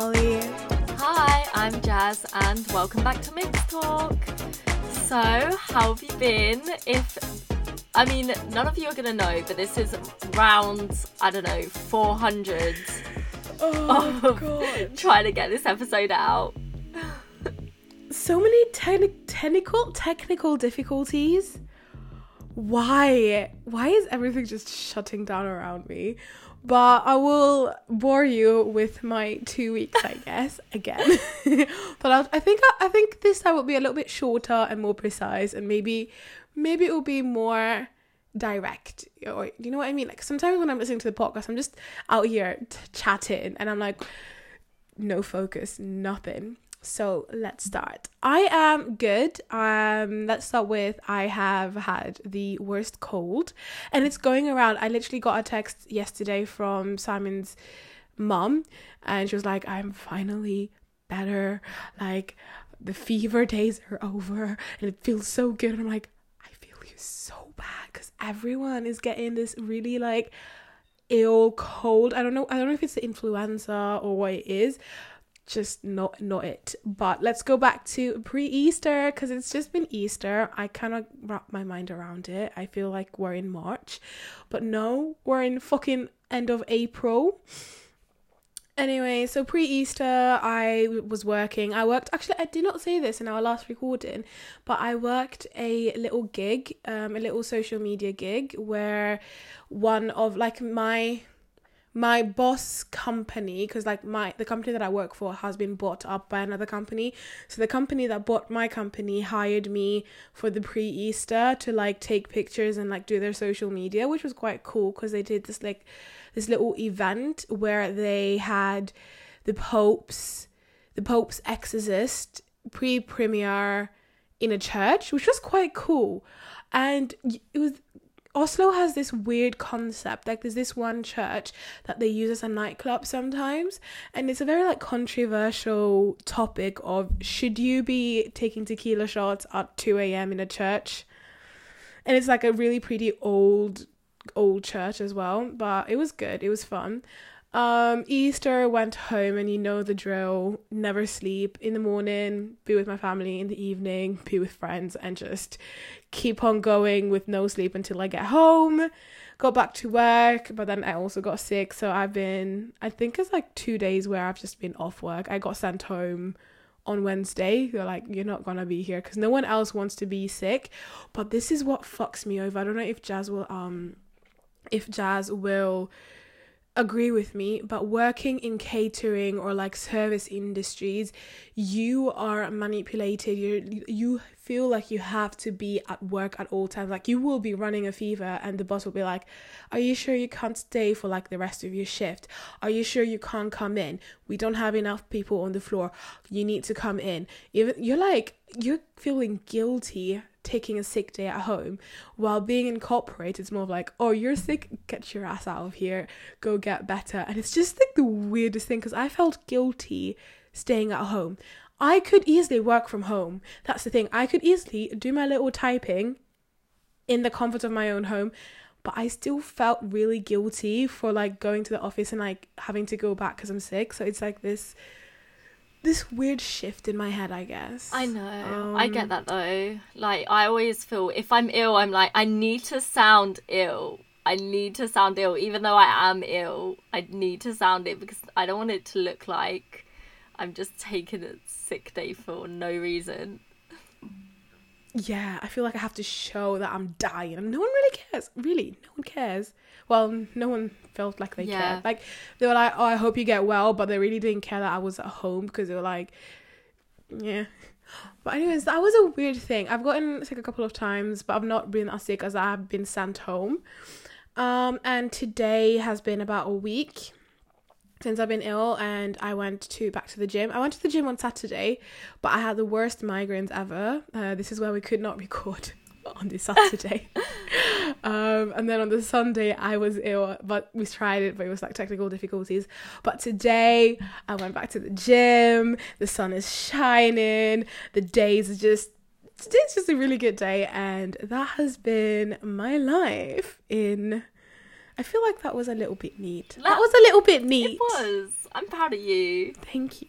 Ollie. Hi, I'm Jazz, and welcome back to Mixed Talk. So, how have you been? If I mean, none of you are gonna know, but this is round I don't know 400 Oh of god. trying to get this episode out. So many techni- technical technical difficulties. Why? Why is everything just shutting down around me? But I will bore you with my two weeks, I guess, again. but I'll, I think I, I think this time will be a little bit shorter and more precise, and maybe maybe it will be more direct or you know what I mean. Like sometimes when I'm listening to the podcast, I'm just out here t- chatting, and I'm like, no focus, nothing. So let's start. I am good. Um, let's start with I have had the worst cold, and it's going around. I literally got a text yesterday from Simon's mom, and she was like, "I'm finally better. Like the fever days are over, and it feels so good." And I'm like, "I feel you so bad because everyone is getting this really like." ill cold i don't know i don't know if it's the influenza or what it is just not not it. But let's go back to pre-easter because it's just been easter. I cannot wrap my mind around it. I feel like we're in march but no we're in fucking end of april. Anyway so pre-easter I was working. I worked actually i did not say this in our last recording but i worked a little gig um a little social media gig where one of like my my boss company because like my the company that i work for has been bought up by another company. So the company that bought my company hired me for the pre-easter to like take pictures and like do their social media which was quite cool because they did this like this little event where they had the pope's the pope's exorcist pre-premiere in a church which was quite cool. And it was Oslo has this weird concept. Like there's this one church that they use as a nightclub sometimes, and it's a very like controversial topic of should you be taking tequila shots at 2 a.m. in a church? And it's like a really pretty old old church as well, but it was good. It was fun. Um, Easter went home and you know the drill. Never sleep in the morning, be with my family in the evening, be with friends, and just keep on going with no sleep until I get home. Got back to work, but then I also got sick. So I've been, I think it's like two days where I've just been off work. I got sent home on Wednesday. They're like, you're not gonna be here because no one else wants to be sick. But this is what fucks me over. I don't know if Jazz will, um, if Jazz will agree with me, but working in catering or like service industries, you are manipulated. You you feel like you have to be at work at all times. Like you will be running a fever, and the boss will be like, "Are you sure you can't stay for like the rest of your shift? Are you sure you can't come in? We don't have enough people on the floor. You need to come in." Even you're like you're feeling guilty taking a sick day at home while being in corporate it's more of like oh you're sick get your ass out of here go get better and it's just like the weirdest thing because i felt guilty staying at home i could easily work from home that's the thing i could easily do my little typing in the comfort of my own home but i still felt really guilty for like going to the office and like having to go back because i'm sick so it's like this this weird shift in my head i guess I know. I Um, get that though. Like I always feel if I'm ill, I'm like I need to sound ill. I need to sound ill, even though I am ill. I need to sound it because I don't want it to look like I'm just taking a sick day for no reason. yeah, I feel like I have to show that I'm dying, and no one really cares. Really, no one cares. Well, no one felt like they Yeah. cared. Like they were like, "Oh, I hope you get well," but they really didn't care that I was at home because they were like, "Yeah." But anyways, that was a weird thing. I've gotten sick a couple of times, but I've not been as sick as I have been sent home. Um, and today has been about a week since I've been ill, and I went to back to the gym. I went to the gym on Saturday, but I had the worst migraines ever. Uh, this is where we could not record on this Saturday. um, and then on the Sunday, I was ill, but we tried it, but it was like technical difficulties. But today, I went back to the gym. The sun is shining. The days are just. Today's just a really good day, and that has been my life in I feel like that was a little bit neat. That, that was a little bit neat. It was. I'm proud of you. Thank you.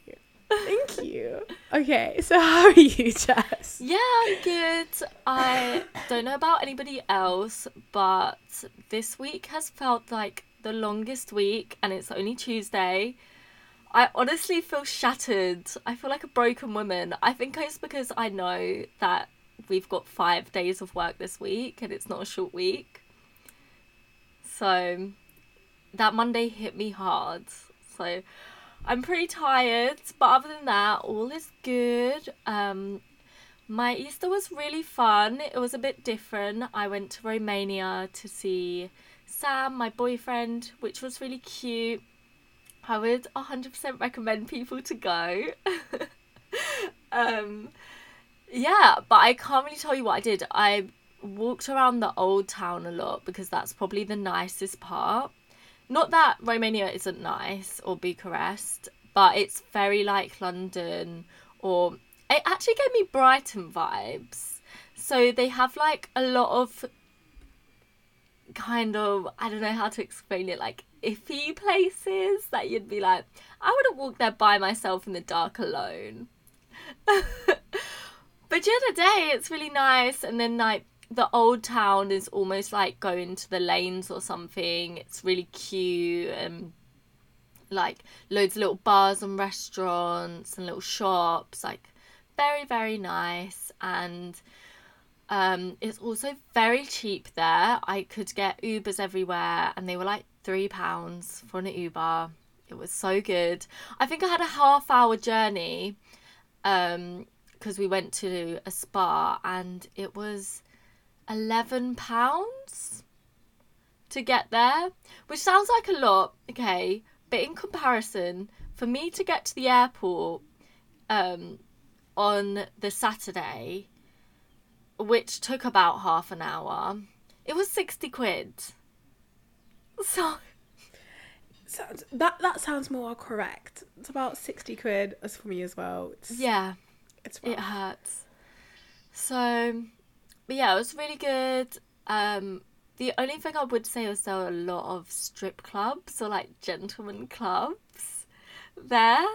Thank you. Okay, so how are you, Jess? Yeah, I'm good. I don't know about anybody else, but this week has felt like the longest week, and it's only Tuesday. I honestly feel shattered. I feel like a broken woman. I think it's because I know that we've got five days of work this week and it's not a short week. So that Monday hit me hard. So I'm pretty tired, but other than that, all is good. Um, my Easter was really fun. It was a bit different. I went to Romania to see Sam, my boyfriend, which was really cute. I would 100% recommend people to go. um, yeah, but I can't really tell you what I did. I walked around the old town a lot because that's probably the nicest part. Not that Romania isn't nice or Bucharest, but it's very like London or it actually gave me Brighton vibes. So they have like a lot of kind of I don't know how to explain it like iffy places that you'd be like I wouldn't walk there by myself in the dark alone. but during the day it's really nice and then like the old town is almost like going to the lanes or something. It's really cute and like loads of little bars and restaurants and little shops like very very nice and um, it's also very cheap there. I could get Ubers everywhere, and they were like three pounds for an Uber. It was so good. I think I had a half hour journey because um, we went to a spa, and it was eleven pounds to get there, which sounds like a lot. Okay, but in comparison, for me to get to the airport um, on the Saturday which took about half an hour. It was 60 quid. So. Sounds, that that sounds more correct. It's about 60 quid as for me as well. It's, yeah. It's rough. It hurts. So, but yeah, it was really good. Um, the only thing I would say is there were a lot of strip clubs or like gentlemen clubs there.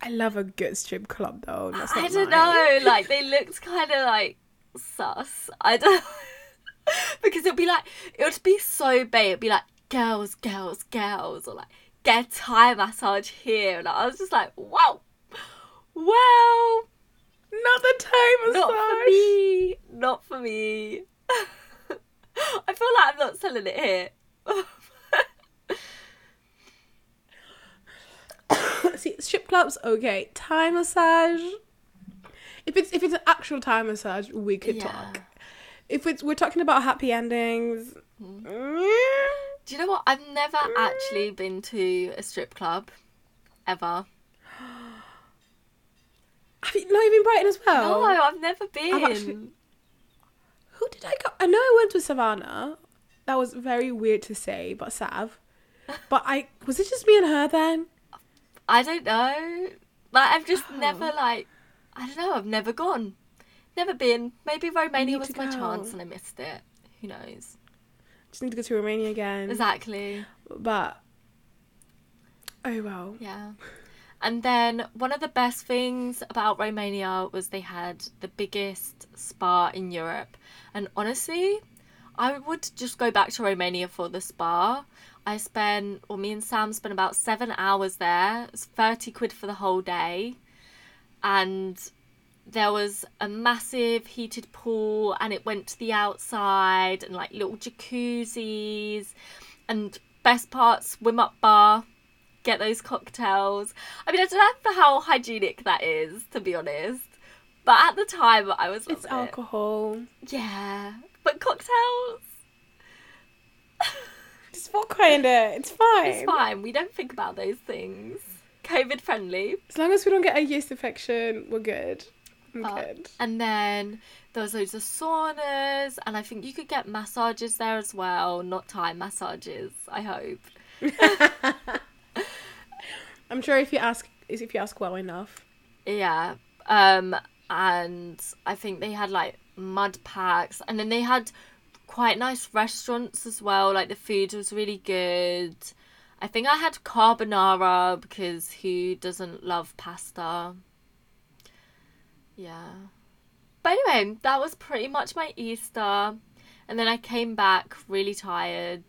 I love a good strip club though. I don't know. Like they looked kind of like sus. I don't because it'd be like it would be so big. It'd be like girls, girls, girls, or like get Thai massage here, and I was just like, wow, well, not the time massage. Not for me. Not for me. I feel like I'm not selling it here. See, strip clubs, okay. Thai massage, if it's if it's an actual Thai massage, we could yeah. talk. If it's we're talking about happy endings. Mm. Do you know what? I've never actually been to a strip club, ever. Have you not even Brighton as well? No, I've never been. I've actually... Who did I go? I know I went to Savannah. That was very weird to say, but Sav. But I was it just me and her then? I don't know. Like I've just oh. never like I don't know. I've never gone, never been. Maybe Romania was my chance and I missed it. Who knows? Just need to go to Romania again. Exactly. But oh well. Yeah. And then one of the best things about Romania was they had the biggest spa in Europe. And honestly, I would just go back to Romania for the spa. I spent, or me and Sam spent about seven hours there. It's 30 quid for the whole day and there was a massive heated pool and it went to the outside and like little jacuzzis and best part swim up bar get those cocktails i mean i don't know how hygienic that is to be honest but at the time i was it's alcohol yeah but cocktails it's what kind of it's fine it's fine we don't think about those things COVID friendly. As long as we don't get a yeast infection, we're good. I'm uh, good. And then there was loads of saunas, and I think you could get massages there as well. Not Thai massages, I hope. I'm sure if you ask, if you ask well enough. Yeah. Um, and I think they had like mud packs, and then they had quite nice restaurants as well. Like the food was really good. I think I had carbonara because who doesn't love pasta? Yeah. But anyway, that was pretty much my Easter. And then I came back really tired,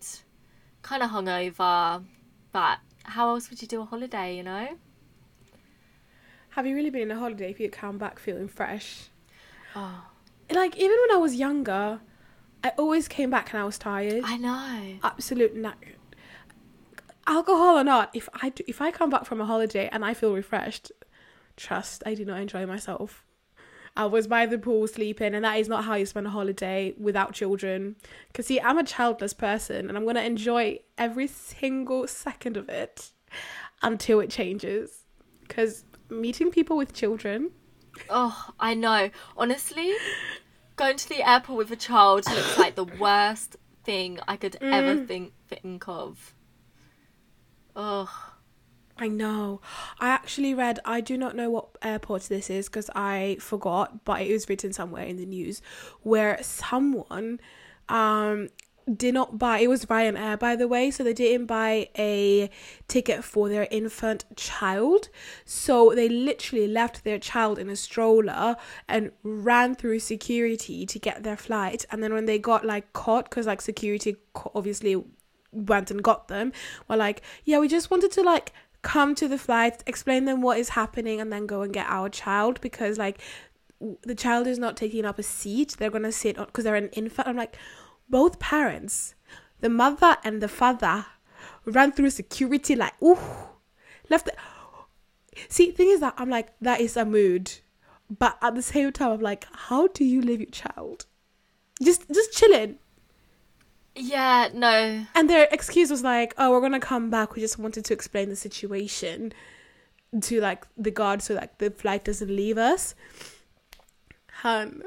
kind of hungover. But how else would you do a holiday, you know? Have you really been on a holiday if you come back feeling fresh? Oh, Like even when I was younger, I always came back and I was tired. I know. Absolute na- alcohol or not, if I do, if I come back from a holiday and I feel refreshed, trust I do not enjoy myself. I was by the pool sleeping, and that is not how you spend a holiday without children. Because see, I'm a childless person, and I'm gonna enjoy every single second of it until it changes. Because meeting people with children, Oh, I know. Honestly, going to the airport with a child looks like the worst thing I could ever Mm. think think of. Oh, I know. I actually read, I do not know what airport this is because I forgot, but it was written somewhere in the news where someone um did not buy it was Ryanair by the way, so they didn't buy a ticket for their infant child. So they literally left their child in a stroller and ran through security to get their flight. And then when they got like caught, because like security obviously went and got them were like yeah we just wanted to like come to the flight explain them what is happening and then go and get our child because like the child is not taking up a seat. They're gonna sit because they're an infant. I'm like both parents the mother and the father ran through security like ooh left the- see thing is that i'm like that is a mood but at the same time i'm like how do you leave your child? Just just chilling yeah, no. and their excuse was like, "Oh, we're gonna come back. We just wanted to explain the situation to like the guard so like the flight doesn't leave us." Hun,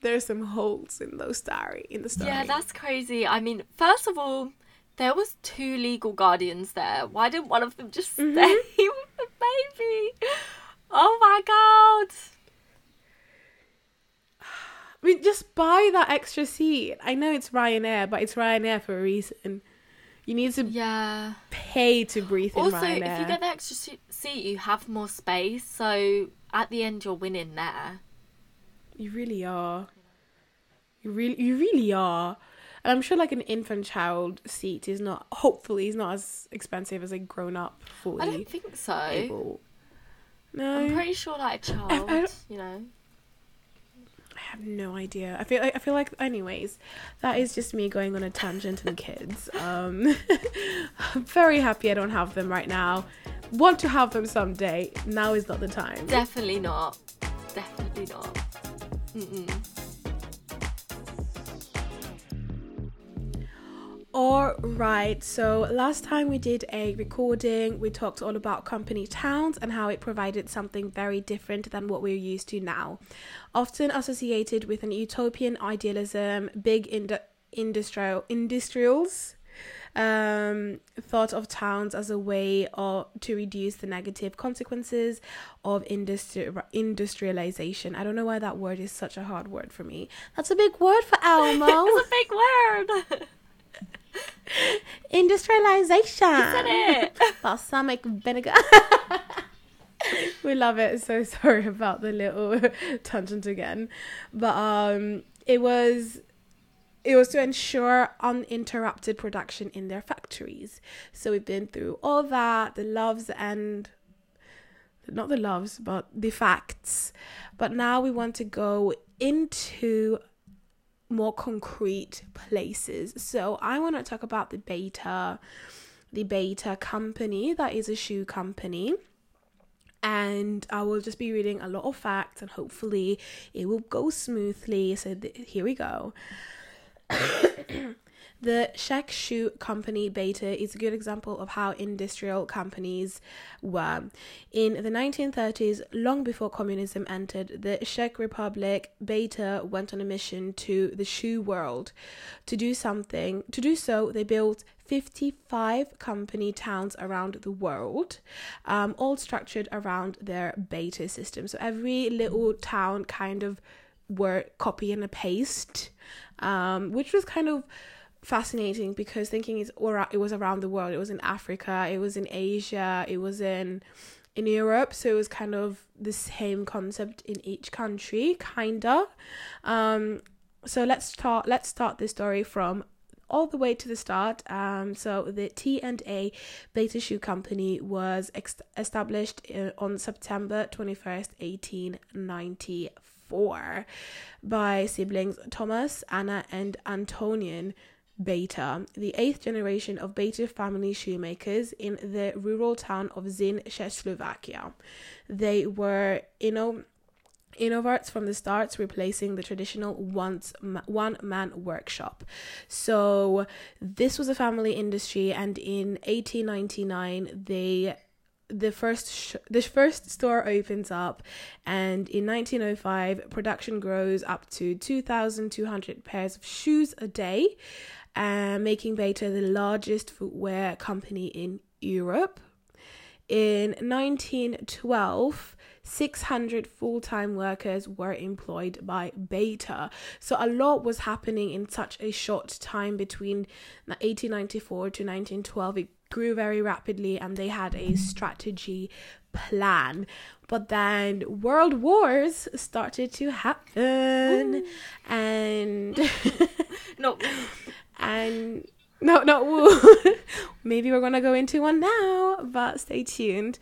there's some holes in those story in the story. Yeah, that's crazy. I mean, first of all, there was two legal guardians there. Why didn't one of them just stay Mhm. with the baby? Oh my god. I mean, just buy that extra seat. I know it's Ryanair, but it's Ryanair for a reason. You need to Yeah. pay to breathe in Also, Ryanair. if you get the extra seat, you have more space. So at the end, you're winning there. You really are. You really, you really are. And I'm sure like an infant child seat is not. Hopefully, is not as expensive as a grown up I fully don't think so. able. I'm pretty sure like a I child, don't- you know. Have no idea. I feel like I feel like anyways, that is just me going on a tangent and kids. Um, I'm very happy I don't have them right now. Want to have them someday. Now is not the time. Definitely not. Definitely not. Mm-mm. All right. So last time we did a recording, we talked all about company towns and how it provided something very different than what we're used to now. Often associated with an utopian idealism, big ind- industrial industrials um, thought of towns as a way of, to reduce the negative consequences of industri- industrialization. I don't know why that word is such a hard word for me. That's a big word for Elmo. it's a big word. Industrialization. It. Balsamic vinegar. we love it. So sorry about the little tangent again, but um, it was it was to ensure uninterrupted production in their factories. So we've been through all that, the loves and not the loves, but the facts. But now we want to go into more concrete places. So I want to talk about the Bata, the Bata company that is a shoe company. And I will just be reading a lot of facts and hopefully it will go smoothly. So th- here we go. The Czech shoe company Bata is a good example of how industrial companies were. In the 1930s, long before communism entered the Czech Republic, Bata went on a mission to the shoe world. To do something, to do so, they built 55 company towns around the world, um, all structured around their Bata system. So every little town kind of were copy and a paste, um, which was kind of fascinating because thinking it's it was around the world. It was in Africa, it was in Asia, it was in in Europe, so it was kind of the same concept in each country, kinda. Um, so let's start. Let's start the story from all the way to the start. Um, so the T and A Bata Shoe Company was ex- established uh, on September twenty first, eighteen ninety four, by siblings Thomas, Anna, and Antonin. Bata, the eighth generation of Bata family shoemakers in the rural town of Zlin, Czechoslovakia. They were, you know, Innovarts from the start, replacing the traditional once one man workshop. So this was a family industry, and in 1899 they the first sh- the first store opens up and in 1905 production grows up to 2200 pairs of shoes a day uh, making Bata the largest footwear company in Europe in 1912 600 full time workers were employed by Bata. So a lot was happening in such a short time between 1894 to 1912. It grew very rapidly and they had a strategy plan. But then world wars started to happen Ooh. and no and no not woo maybe we're gonna go into one now but stay tuned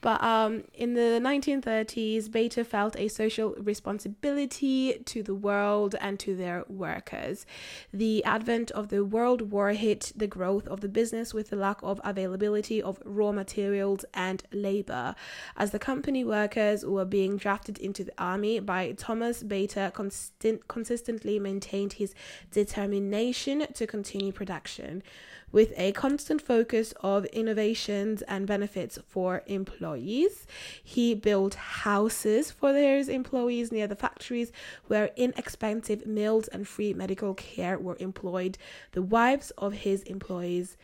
but um, in the 1930s, Bata felt a social responsibility to the world and to their workers. The advent of the World War hit the growth of the business with the lack of availability of raw materials and labor. As the company workers were being drafted into the army by Thomas Bata, consistently maintained his determination to continue production with a constant focus of innovations and benefits for employees. He built houses for his employees near the factories where inexpensive meals and free medical care were employed the wives of his employees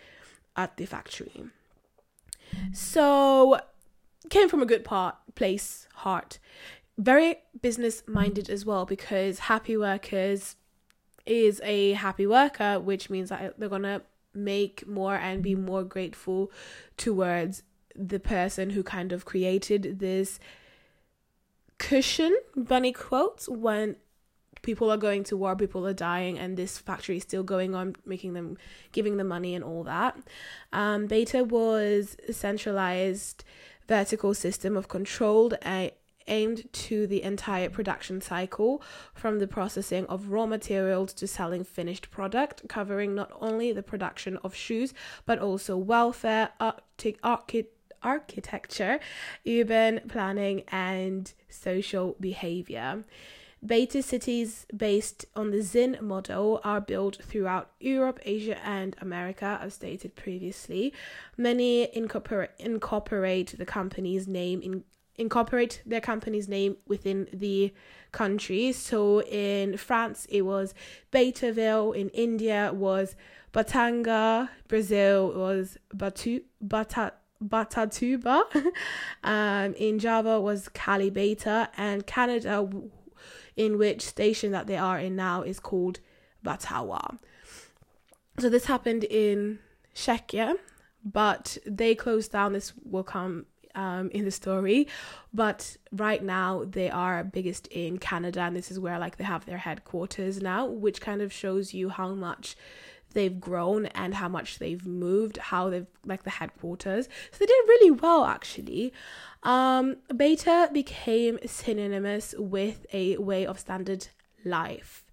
at the factory. So came from a good part place, heart. Very business minded as well because happy workers is a happy worker, which means that they're gonna make more and be more grateful towards the person who kind of created this cushion bunny quotes when people are going to war people are dying and this factory is still going on making them giving them money and all that. Um, Bata was a centralized vertical system of controlled uh, aimed to the entire production cycle from the processing of raw materials to selling finished product covering not only the production of shoes but also welfare archi- archi- architecture urban planning and social behavior Bata cities based on the Zlin model are built throughout Europe, Asia, and America, as stated previously. Many incorporate the company's name in incorporate their company's name within the country. So in France, it was Bataville. In India, was Batanga. Brazil was Batu Bata. Batatuba, um, in Java was Kalibata, and Canada, in which station that they are in now, is called Batawa. So this happened in Czechia, but they closed down. This will come um, in the story. But right now, they are biggest in Canada, and this is where like they have their headquarters now, which kind of shows you how much they've grown and how much they've moved, how they've like the headquarters. So they did really well actually. Um, Bata became synonymous with a way of standard life.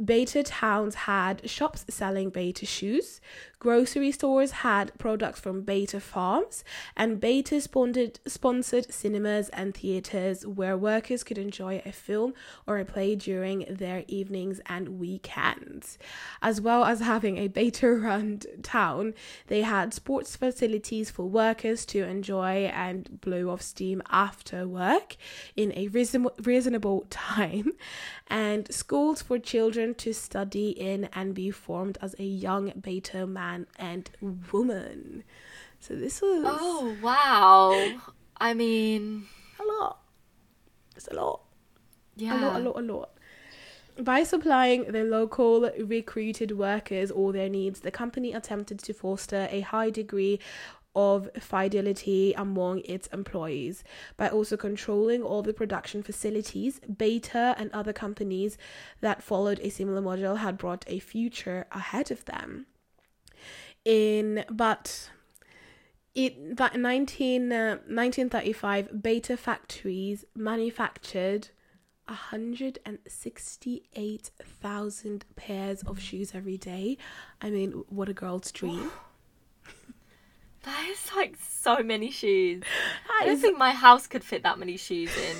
Bata towns had shops selling Bata shoes, grocery stores had products from Bata farms, and Bata sponsored, sponsored cinemas and theatres where workers could enjoy a film or a play during their evenings and weekends. As well as having a Bata run town, they had sports facilities for workers to enjoy and blow off steam after work in a reason- reasonable time, and schools for children to study in and be formed as a young Bata man man and woman. So this was Oh wow. I mean a lot. It's a lot. Yeah. A lot, a lot, a lot. by supplying the local recruited workers all their needs, the company attempted to foster a high degree of fidelity among its employees by also controlling all the production facilities. Bata and other companies that followed a similar model had brought a future ahead of them. In but in that 19, uh, 1935, Bata factories manufactured 168,000 pairs of shoes every day. I mean, what a girl's dream. That is like so many shoes. I don't think my house could fit that many shoes in.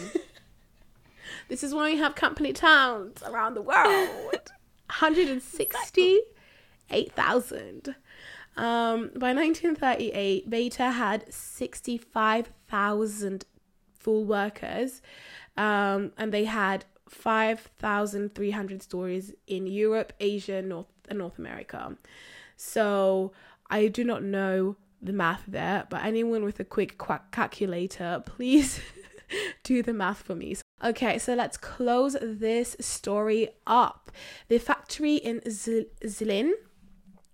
this is why we have company towns around the world. 168,000. Um, by 1938, Bata had 65,000 full workers um, and they had 5,300 stores in Europe, Asia, North and North America. So I do not know the math there, but anyone with a quick calculator, please do the math for me. Okay, so let's close this story up. The factory in Zlin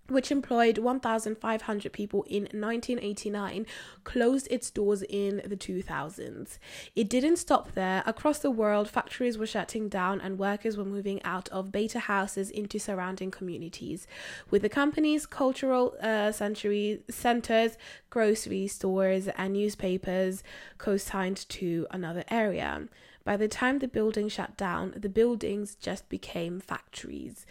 which employed 1,500 people in 1989, closed its doors in the 2000s. It didn't stop there. Across the world, factories were shutting down and workers were moving out of Bata houses into surrounding communities, with the company's cultural uh, century centers, grocery stores, and newspapers co-signed to another area. By the time the building shut down, the buildings just became factories.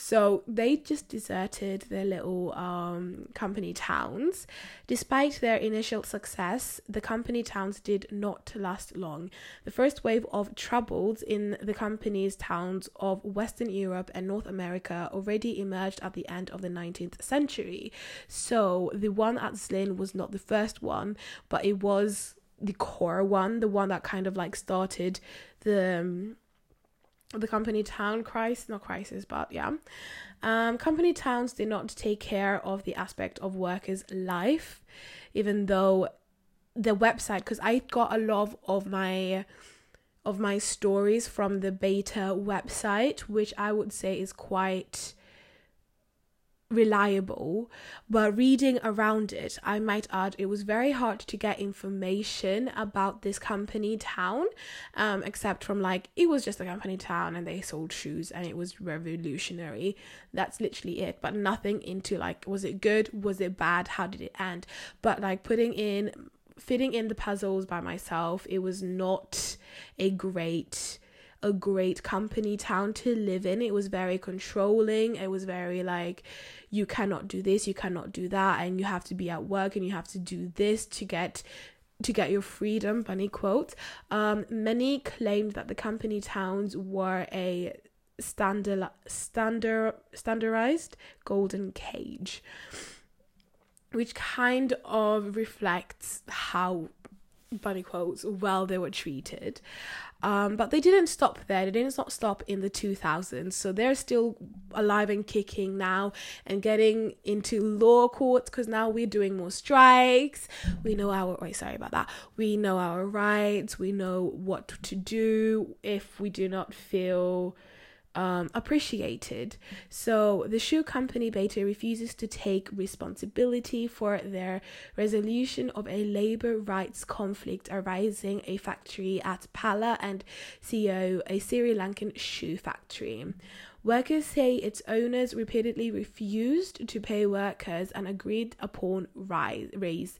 So they just deserted their little um, company towns. Despite their initial success, the company towns did not last long. The first wave of troubles in the company's towns of Western Europe and North America already emerged at the end of the 19th century. So the one at Zlin was not the first one, but it was the core one, the one that kind of like started the. Um, the company town crisis, not crisis, but yeah. Um, company towns did not take care of the aspect of workers' life, even though the website, because I got a lot of my of my stories from the Bata website, which I would say is quite reliable, but reading around it, I might add it was very hard to get information about this company town, um, except from like it was just a company town and they sold shoes and it was revolutionary. That's literally it, but nothing into like was it good, was it bad, how did it end? But like putting in fitting in the puzzles by myself, it was not a great a great company town to live in. It was very controlling. It was very like you cannot do this, you cannot do that, and you have to be at work and you have to do this to get to get your freedom, bunny quote. Um, many claimed that the company towns were a standard standard standardized golden cage which kind of reflects how bunny quotes well they were treated um, but they didn't stop there. They didn't stop in the 2000s. So they're still alive and kicking now and getting into law courts because now we're doing more strikes. We know our, wait, sorry about that. We know our rights. We know what to do if we do not feel um, appreciated. So the shoe company Bata refuses to take responsibility for their resolution of a labor rights conflict arising a factory at Pala and Co, a Sri Lankan shoe factory. Workers say its owners repeatedly refused to pay workers and agreed upon rise, raise.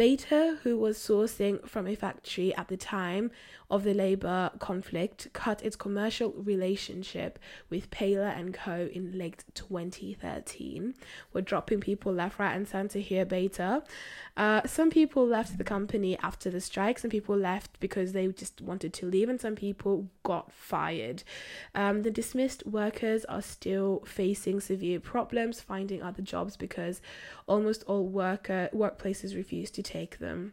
Bata, who was sourcing from a factory at the time of the labor conflict, cut its commercial relationship with Pala and Co. in late 2013. We're dropping people left, right, and center here, Bata. Uh, some people left the company after the strike, some people left because they just wanted to leave, and some people got fired. Um, the dismissed workers are still facing severe problems finding other jobs because almost all worker workplaces refuse to take them.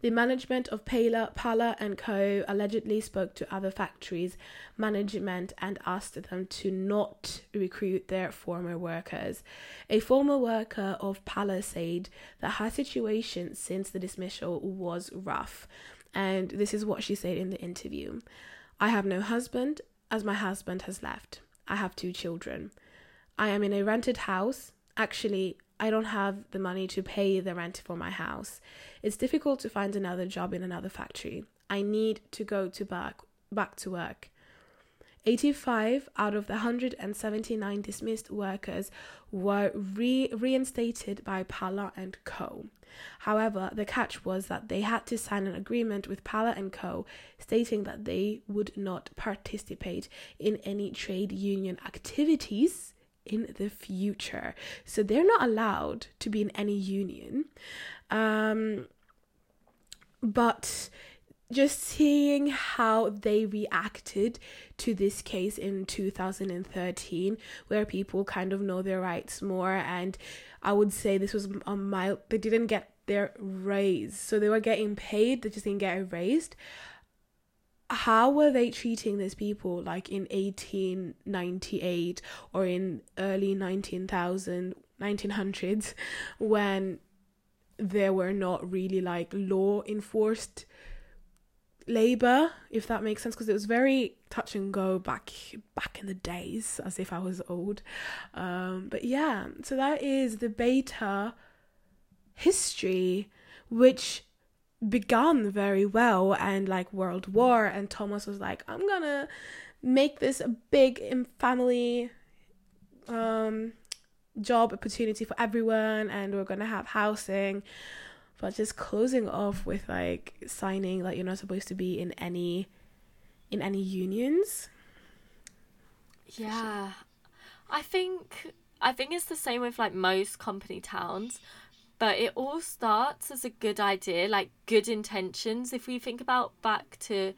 The management of Pala, Pala and Co. allegedly spoke to other factories' management and asked them to not recruit their former workers. A former worker of Pala said that her situation since the dismissal was rough, and this is what she said in the interview I have no husband, as my husband has left. I have two children. I am in a rented house. Actually, I don't have the money to pay the rent for my house. It's difficult to find another job in another factory. I need to go to back back to work. 85 out of the 179 dismissed workers were re- reinstated by Pala and Co. However, the catch was that they had to sign an agreement with Pala and Co stating that they would not participate in any trade union activities in the future. So they're not allowed to be in any union. Um, but just seeing how they reacted to this case in 2013 where people kind of know their rights more and i would say this was a mild they didn't get their raise so they were getting paid they just didn't get raised how were they treating these people like in 1898 or in early 19,000 1900s when there were not really like law enforced labor if that makes sense? Because it was very touch and go back back in the days as if i was old. Um but yeah so that is the Bata history which begun very well and like world war and thomas was like i'm gonna make this a big family um job opportunity for everyone and we're gonna have housing. But just closing off with like signing like you're not supposed to be in any in any unions. Yeah. I think i think it's the same with like most company towns but it all starts as a good idea like good intentions if we think about back to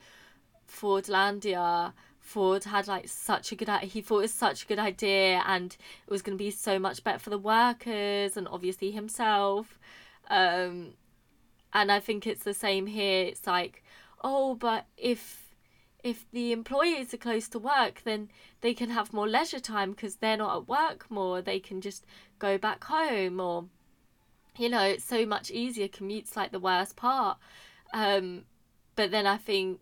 fordlandia ford had like such a good idea he thought it was such a good idea and it was going to be so much better for the workers and obviously himself um, and I think it's the same here. It's like, oh, but if if the employees are close to work, then they can have more leisure time because they're not at work more. They can just go back home, or you know, it's so much easier. Commute's like the worst part. Um, but then I think,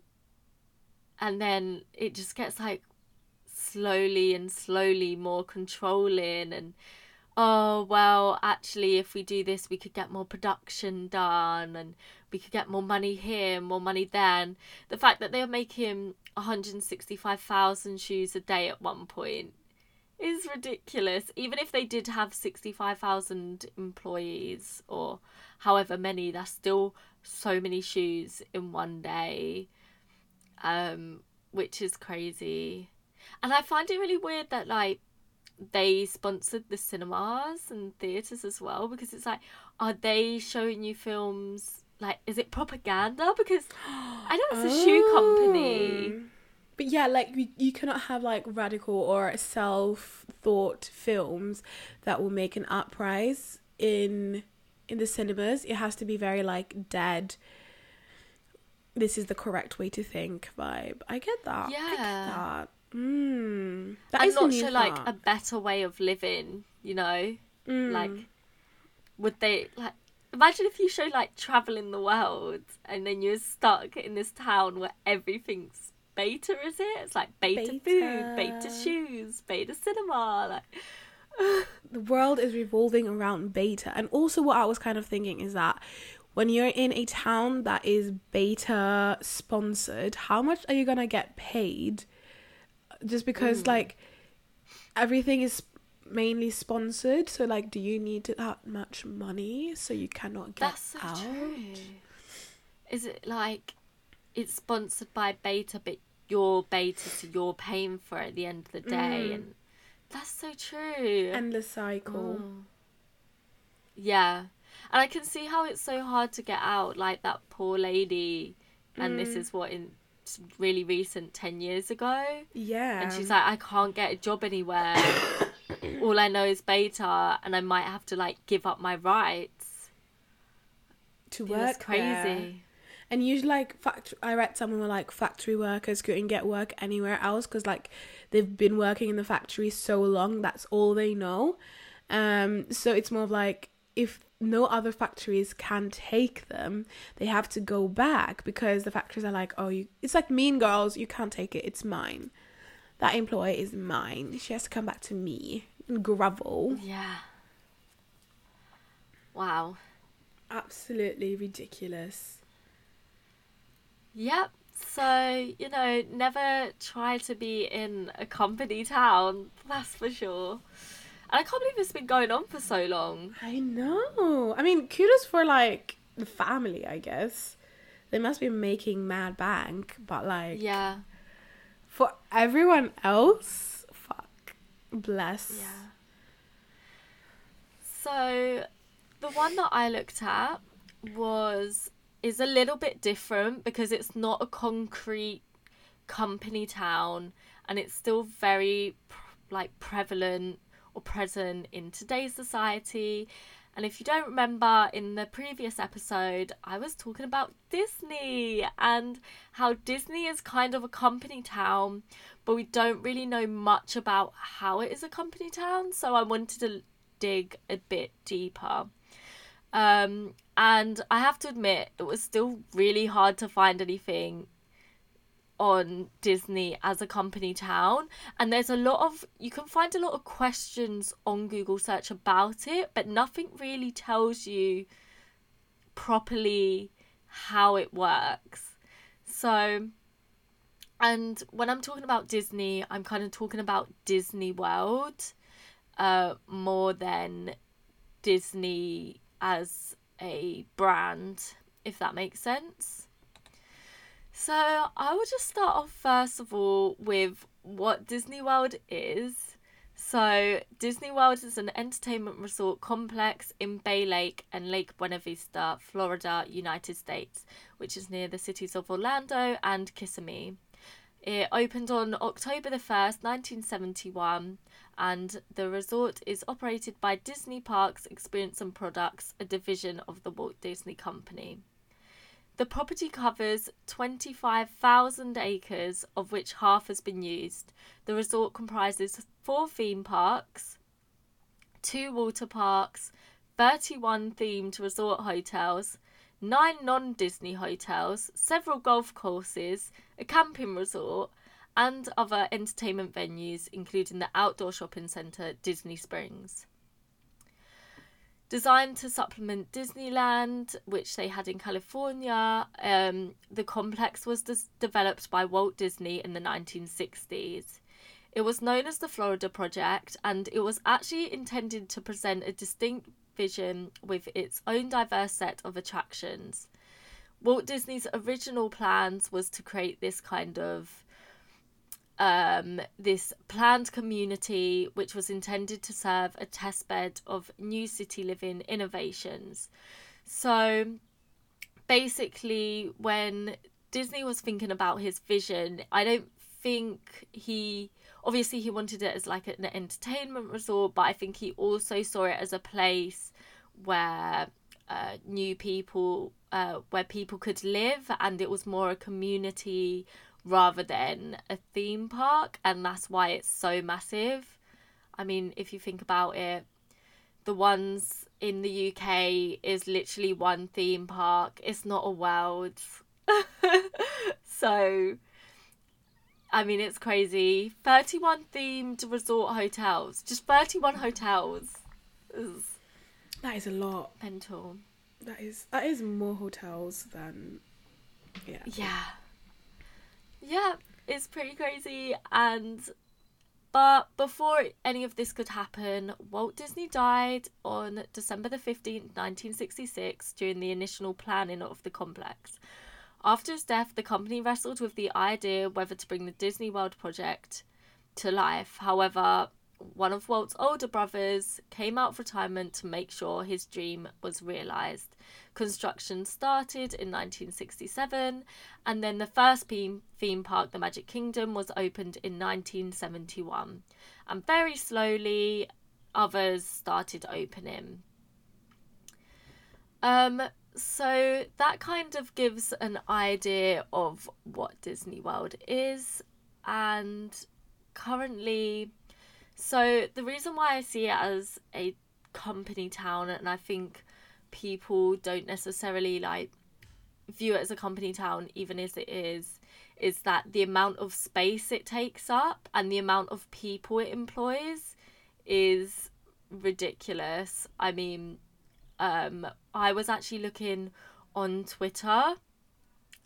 and then it just gets like slowly and slowly more controlling and oh well actually if we do this we could get more production done and we could get more money here more money then the fact that they were making 165,000 shoes a day at one point is ridiculous even if they did have 65,000 employees or however many that's still so many shoes in one day um which is crazy and i find it really weird that like they sponsored the cinemas and theaters as well because it's like are they showing you films like is it propaganda because i know it's a oh. shoe company oh. But yeah like you, you cannot have like radical or self-thought films that will make an uprise in in the cinemas. It has to be very like dead. This is the correct way to think vibe. I get that. Yeah I get that. Mm, and not show like a better way of living, you know? Mm. Like, would they like? Imagine if you show like traveling the world, and then you're stuck in this town where everything's Bata. Is it? It's like Bata, Bata. food, Bata shoes, Bata cinema. Like, the world is revolving around Bata, and also what I was kind of thinking is that when you're in a town that is Bata sponsored, how much are you gonna get paid? just because mm. like everything is mainly sponsored so like do you need that much money so you cannot get That's so out true. is it like it's sponsored by Bata but you're Bata so you're paying for it at the end of the day mm. and that's so true endless cycle mm. yeah and i can see how it's so hard to get out like that poor lady and this mm. is what in really recent 10 years ago. Yeah. And she's like, I can't get a job anywhere. All I know is Bata, and I might have to like give up my rights. To it work crazy. There. And usually, like, fact- I read someone were like factory workers couldn't get work anywhere else because, like, they've been working in the factory so long, that's all they know. Um, so it's more of like if no other factories can take them they have to go back because the factories are like oh you it's like mean girls you can't take it it's mine that employer is mine. She has to come back to me and grovel. Yeah. Wow. Absolutely ridiculous. Yep. So, you know, never try to be in a company town, that's for sure. And I can't believe it's been going on for so long. I know. I mean, kudos for like the family, I guess. They must be making mad bank, but like Yeah. for everyone else, fuck. Bless. Yeah. So, the one that I looked at was is a little bit different because it's not a concrete company town and it's still very like prevalent or present in today's society. And if you don't remember in the previous episode, I was talking about Disney and how Disney is kind of a company town, but we don't really know much about how it is a company town. So I wanted to dig a bit deeper. Um, and I have to admit, it was still really hard to find anything on Disney as a company town. And there's a lot of, you can find a lot of questions on Google search about it, but nothing really tells you properly how it works. So, and when I'm talking about Disney, I'm kind of talking about Disney World uh, more than Disney as a brand, if that makes sense. So, I will just start off first of all with what Disney World is. So, Disney World is an entertainment resort complex in Bay Lake and Lake Buena Vista, Florida, United States, which is near the cities of Orlando and Kissimmee. It opened on October the 1st, 1971, and the resort is operated by Disney Parks Experience and Products, a division of the Walt Disney Company. The property covers 25,000 acres, of which half has been used. The resort comprises four theme parks, two water parks, 31 themed resort hotels, nine non Disney hotels, several golf courses, a camping resort, and other entertainment venues, including the outdoor shopping centre Disney Springs. Designed to supplement Disneyland, which they had in California, um, the complex was des- developed by Walt Disney in the 1960s. It was known as the Florida Project, and it was actually intended to present a distinct vision with its own diverse set of attractions. Walt Disney's original plans was to create this kind of um, this planned community, which was intended to serve a testbed of new city living innovations. So basically, when Disney was thinking about his vision, I don't think he obviously he wanted it as like an entertainment resort, but I think he also saw it as a place where uh, new people, uh, where people could live, and it was more a community rather than a theme park, and that's why it's so massive. I mean, if you think about it, the ones in the UK is literally one theme park, it's not a world. so, I mean, it's crazy. 31 themed resort hotels, just 31 hotels. That is a lot. mental. That is that is more hotels than yeah. Yeah. Yeah, it's pretty crazy and but before any of this could happen, Walt Disney died on December the 15th, 1966 during the initial planning of the complex. After his death, the company wrestled with the idea whether to bring the Disney World project to life. However, one of Walt's older brothers came out of retirement to make sure his dream was realised. Construction started in 1967, and then the first theme, park, the Magic Kingdom, was opened in 1971. And very slowly, others started opening. Um, so that kind of gives an idea of what Disney World is, and currently, so the reason why I see it as a company town, and I think people don't necessarily like view it as a company town, even as it is, is that the amount of space it takes up and the amount of people it employs is ridiculous. I mean, um, I was actually looking on Twitter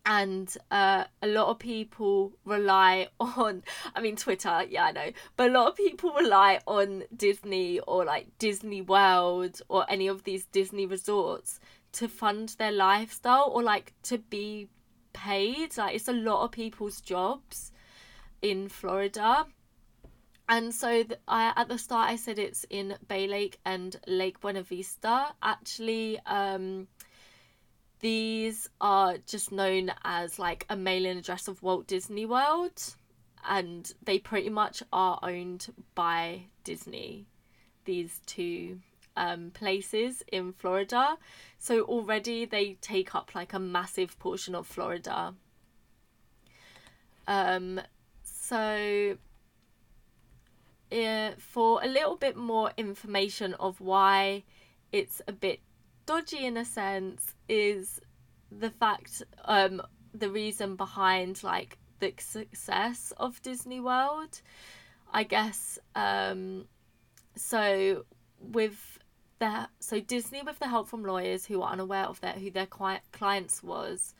and uh, a lot of people rely on i mean twitter yeah i know but a lot of people rely on disney or like disney world or any of these disney resorts to fund their lifestyle or like to be paid. Like it's a lot of people's jobs in florida and so th- I, at the start i said it's in bay lake and lake buena vista actually um these are just known as like a mailing address of Walt Disney World, and they pretty much are owned by Disney. These two um, places in Florida. So already they take up like a massive portion of Florida. Um, so uh, for a little bit more information of why it's a bit dodgy in a sense is the fact um the reason behind like the success of Disney World. I guess um so with the so Disney with the help from lawyers who are unaware of their who their clients was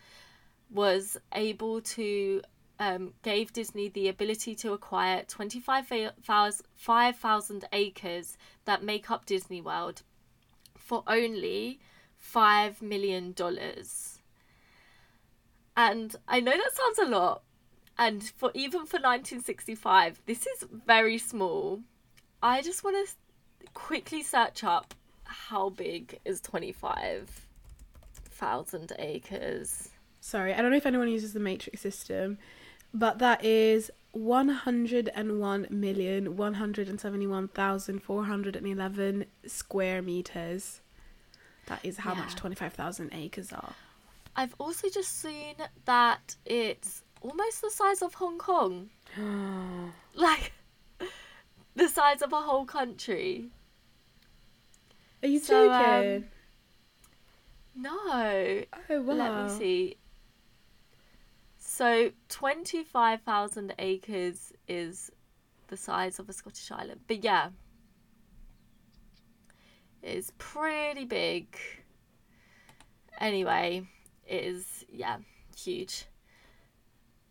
was able to um, gave Disney the ability to acquire 25,000 acres that make up Disney World for only $5 million. And I know that sounds a lot. And for even for 1965, this is very small. I just want to quickly search up how big is 25,000 acres. Sorry, I don't know if anyone uses the matrix system, but that is 101,171,411 square meters. That is how yeah. much 25,000 acres are. I've also just seen that it's almost the size of Hong Kong. like the size of a whole country. Are you so, joking? Um, no. Oh wow. Let me see. So 25,000 acres is the size of a Scottish island. But yeah, it's pretty big. Anyway, it is, yeah, huge.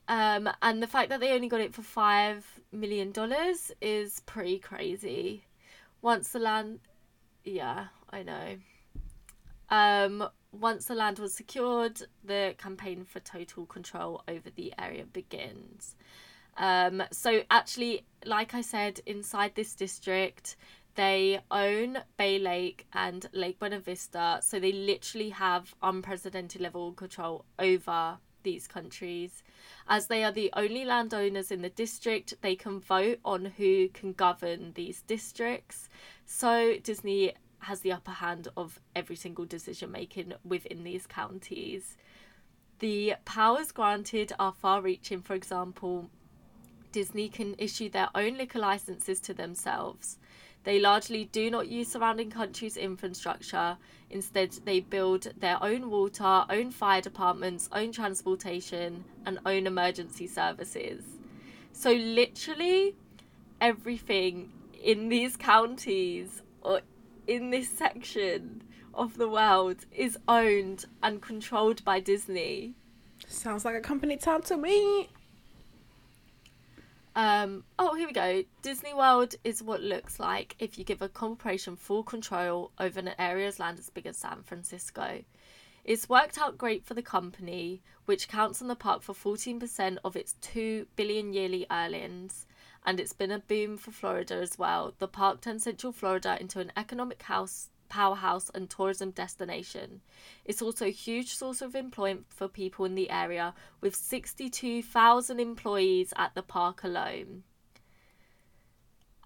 Um, and the fact that they only got it for $5 million is pretty crazy. Once the land, yeah, I know. Um, once the land was secured, the campaign for total control over the area begins. Um, so, actually, like I said, inside this district, they own Bay Lake and Lake Buena Vista, so they literally have unprecedented level control over these countries. As they are the only landowners in the district, they can vote on who can govern these districts. So Disney has the upper hand of every single decision making within these counties. The powers granted are far reaching. For example, Disney can issue their own liquor licenses to themselves. They largely do not use surrounding countries' infrastructure. Instead, they build their own water, own fire departments, own transportation, and own emergency services. So, literally, everything in these counties or in this section of the world is owned and controlled by Disney. Sounds like a company town to me. Um, oh, here we go. Disney World is what looks like if you give a corporation full control over an area's land as big as San Francisco. It's worked out great for the company, which counts on the park for 14% of its 2 billion yearly earnings, and it's been a boom for Florida as well. The park turned Central Florida into an economic house powerhouse and tourism destination. It's also a huge source of employment for people in the area, with 62,000 employees at the park alone.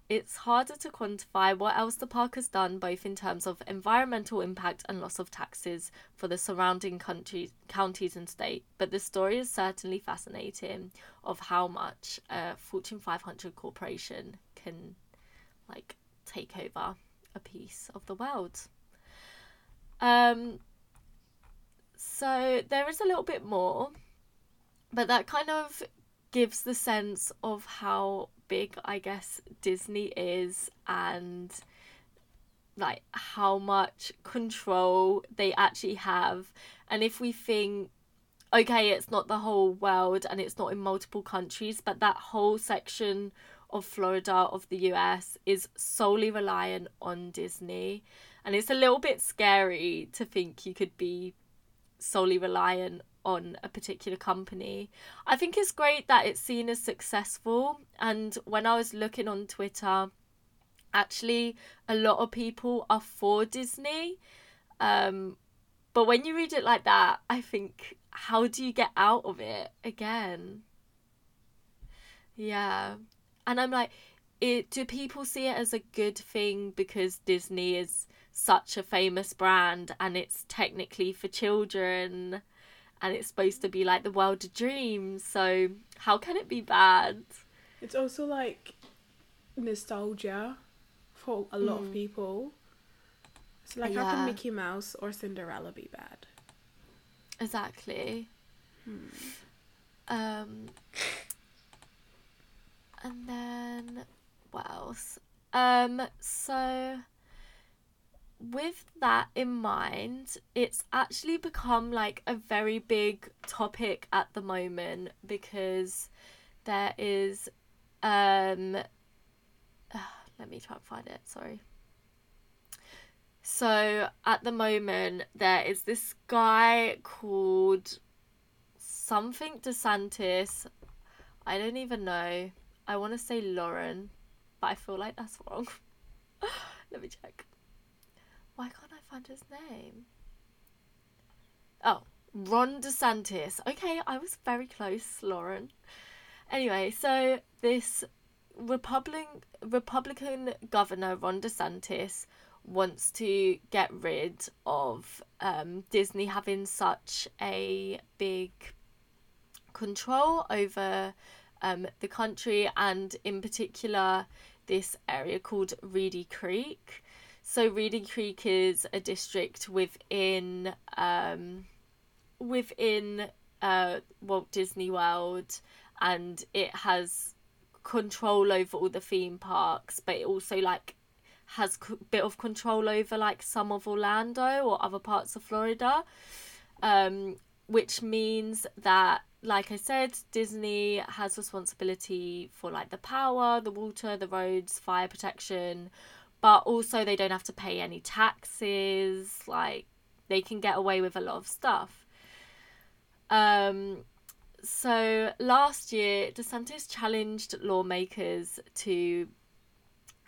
It's harder to quantify what else the park has done, both in terms of environmental impact and loss of taxes for the surrounding countries, counties and state. But the story is certainly fascinating of how much a Fortune 500 corporation can, like, take over a piece of the world. Um, so there is a little bit more. but that kind of gives the sense of how big I guess Disney is and like how much control they actually have. And if we think okay it's not the whole world and it's not in multiple countries but that whole section of Florida of the US is solely reliant on Disney. And it's a little bit scary to think you could be solely reliant on a particular company. I think it's great that it's seen as successful. And when I was looking on Twitter, actually, a lot of people are for Disney. Um, but when you read it like that, I think, how do you get out of it again? Yeah. And I'm like, it, do people see it as a good thing because Disney is such a famous brand and it's technically for children? And it's supposed to be like the world of dreams. So how can it be bad? It's also like nostalgia for a lot Mm. of people. So like how can Mickey Mouse or Cinderella be bad? Exactly. Hmm. Um, and then what else? Um, so with that in mind, it's actually become like a very big topic at the moment because there is um let me try and find it, sorry. So at the moment there is this guy called something DeSantis. I don't even know. I want to say Lauren, but I feel like that's wrong. Let me check. Why can't I find his name? Oh, Ron DeSantis. Okay, I was very close, Lauren. Anyway, so this Republican Republican governor Ron DeSantis wants to get rid of um, Disney having such a big control over um, the country and in particular this area called Reedy Creek. So Reedy Creek is a district within um, within uh, Walt Disney World, and it has control over all the theme parks, but it also like has a bit of control over like some of Orlando or other parts of Florida, um, which means that like I said, Disney has responsibility for like the power, the water, the roads, fire protection, but also they don't have to pay any taxes. Like they can get away with a lot of stuff. Um, so last year, DeSantis challenged lawmakers to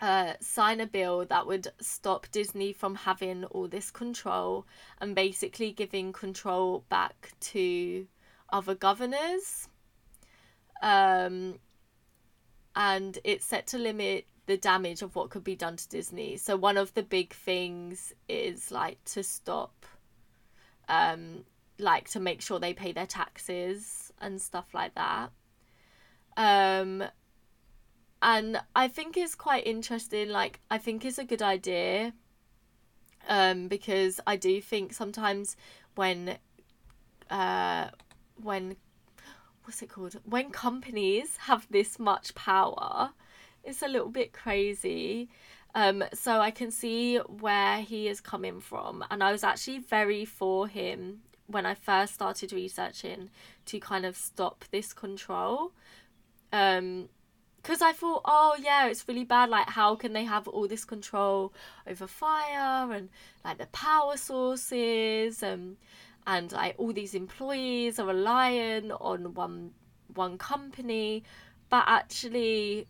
uh, sign a bill that would stop Disney from having all this control and basically giving control back to other governors. Um, and it's set to limit the damage of what could be done to Disney. So one of the big things is like to stop, um, like to make sure they pay their taxes and stuff like that. Um, and I think it's quite interesting. Like I think it's a good idea. Um, because I do think sometimes when, uh, when what's it called when companies have this much power it's a little bit crazy. Um so i can see where he is coming from and i was actually very for him when i first started researching to kind of stop this control. Um because i thought oh yeah it's really bad like how can they have all this control over fire and like the power sources? And and like all these employees are relying on one one company. But actually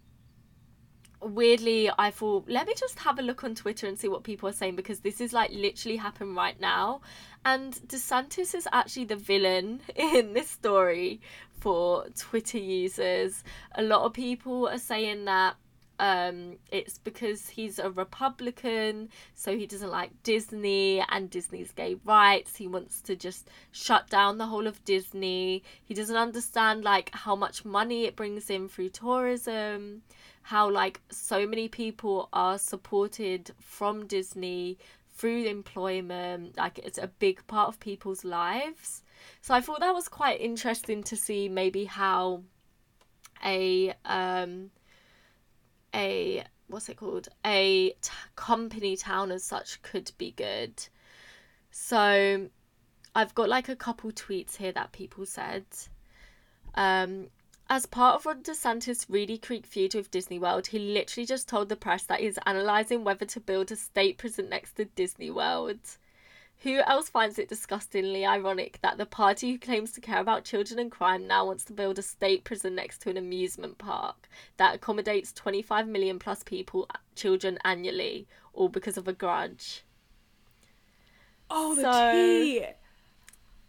weirdly i thought let me just have a look on twitter and see what people are saying because this is like literally happening right now and desantis is actually the villain in this story for twitter users a lot of people are saying that um, it's because he's a Republican, so he doesn't like Disney and Disney's gay rights. He wants to just shut down the whole of Disney. He doesn't understand like how much money it brings in through tourism, how like so many people are supported from Disney through employment. Like it's a big part of people's lives. So I thought that was quite interesting to see maybe how a um a what's it called a t- company town as such could be good. So I've got like a couple tweets here that people said. Um, as part of Ron DeSantis' Reedy Creek feud with Disney World, he literally just told the press that he's analysing whether to build a state prison next to Disney World. Who else finds it disgustingly ironic that the party who claims to care about children and crime now wants to build a state prison next to an amusement park that accommodates 25 million plus people, children annually, all because of a grudge? Oh, the So- tea.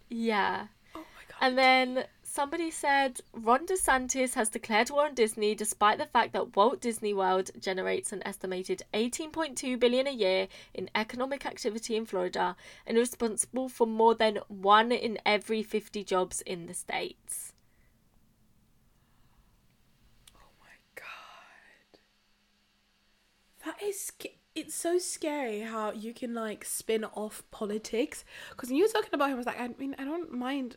Yeah. Oh my god. And then somebody said Ron DeSantis has declared war on Disney despite the fact that Walt Disney World generates an estimated 18.2 billion a year in economic activity in Florida and is responsible for more than 1 in every 50 jobs in the states. Oh my god. That is it's so scary how you can like spin off politics because when you were talking about him I was like I mean I don't mind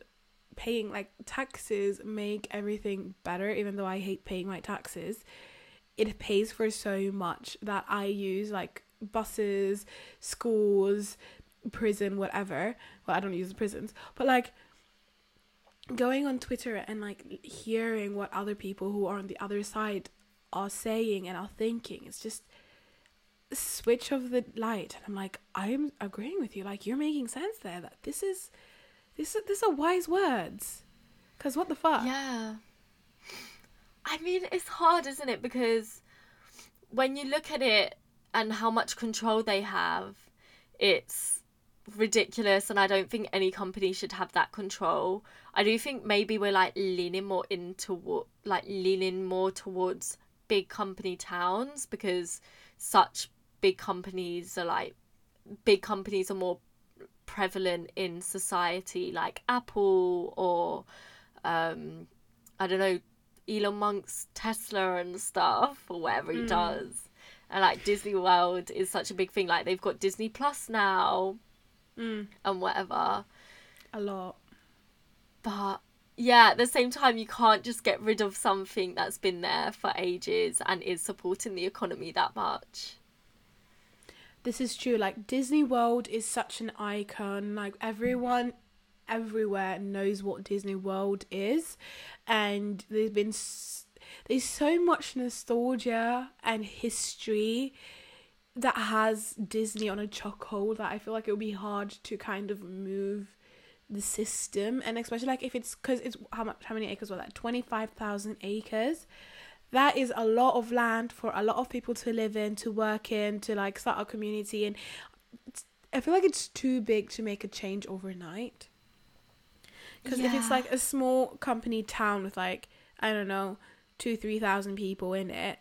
paying like taxes make everything better even though I hate paying my taxes it pays for so much that I use like buses schools prison whatever well I don't use prisons but like going on Twitter and like hearing what other people who are on the other side are saying and are thinking. It's just switch of the light. And I'm like, I'm agreeing with you. Like you're making sense there. That this is this is these are wise words. Cause what the fuck? Yeah. I mean, it's hard, isn't it? Because when you look at it and how much control they have, it's ridiculous. And I don't think any company should have that control. I do think maybe we're like leaning more into like leaning more towards big company towns because such big companies are like, big companies are more prevalent in society, like Apple or um, I don't know, Elon Musk's Tesla and stuff or whatever he does. And like Disney World is such a big thing. Like they've got Disney Plus now Mm, and whatever. a lot. But yeah, at the same time, you can't just get rid of something that's been there for ages and is supporting the economy that much. This is true. Like Disney World is such an icon. Like everyone everywhere knows what Disney World is, and there's been s- there's so much nostalgia and history that has Disney on a chokehold that I feel like it would be hard to kind of move the system and especially like if it's because it's how much how many acres were that 25,000 acres that is a lot of land for a lot of people to live in to work in to like start a community and I feel like it's too big to make a change overnight. Because if it's like a small company town with like I don't know two three thousand people in it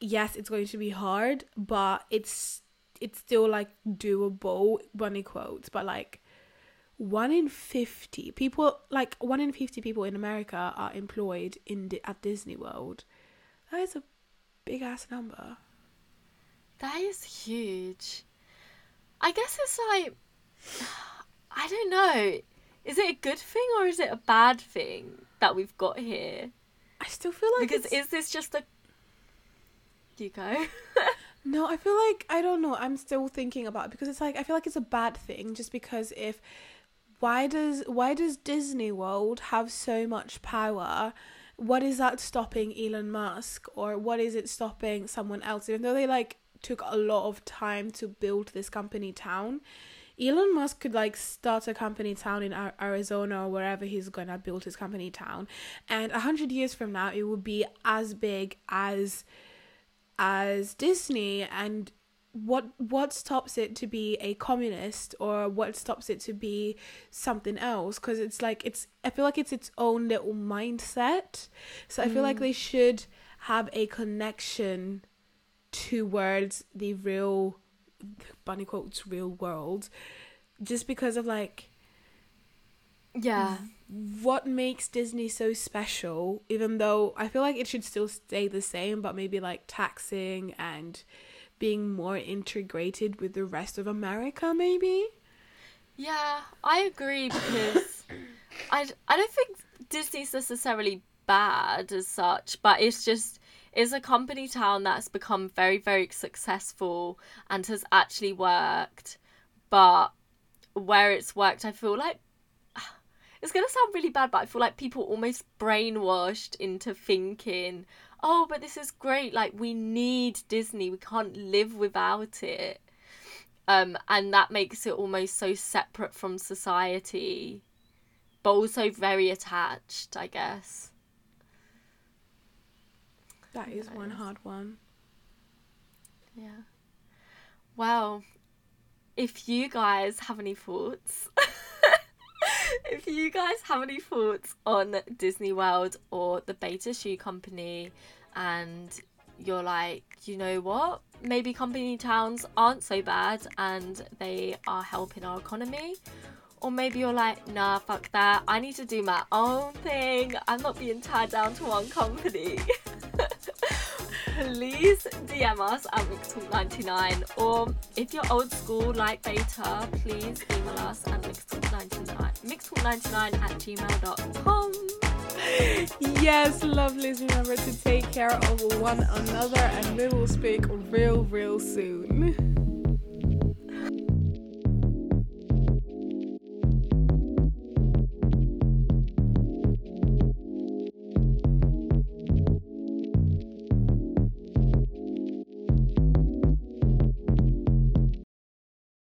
yes it's going to be hard but it's it's still like doable bunny quotes but like one in 50 people like one in 50 people in america are employed in at disney world that is a big ass number That is huge. I guess it's like, I don't know. Is it a good thing or is it a bad thing that we've got here? i still feel like Because it's- is this just a. You go. No, I feel like I don't know. I'm still thinking about it because it's like I feel like it's a bad thing just because if why does why does Disney World have so much power? What is that stopping Elon Musk or what is it stopping someone else? Even though they like took a lot of time to build this company town, Elon Musk could like start a company town in Arizona or wherever he's gonna build his company town, and a hundred years from now it would be as big as as Disney and what what stops it to be a communist or what stops it to be something else? Because it's like it's I feel like it's its own little mindset. So I feel like they mm. should have a connection towards the real bunny quotes real world just because of like Yeah. what makes Disney so special, even though I feel like it should still stay the same, but maybe like taxing and being more integrated with the rest of America, maybe. Yeah, I agree because I, I don't think Disney's necessarily bad as such, but it's just it's a company town that's become very very successful and has actually worked, but where it's worked, I feel like it's gonna sound really bad, but I feel like people almost brainwashed into thinking, oh, but this is great. Like we need Disney. We can't live without it. Um, and that makes it almost so separate from society, but also very attached, I guess. That is one hard one. Yeah. Well, if you guys have any thoughts, if you guys have any thoughts on Disney World or the Bata Shoe Company, and you're like, you know what? Maybe company towns aren't so bad and they are helping our economy. Or maybe you're like, nah, fuck that. I need to do my own thing. I'm not being tied down to one company. please DM us at mixedtalk99 or if you're old school like Bata, please email us at mixedtalk99, mixedtalk99 at gmail.com. Yes, lovelies, remember to take care of one another and we will speak real, real soon.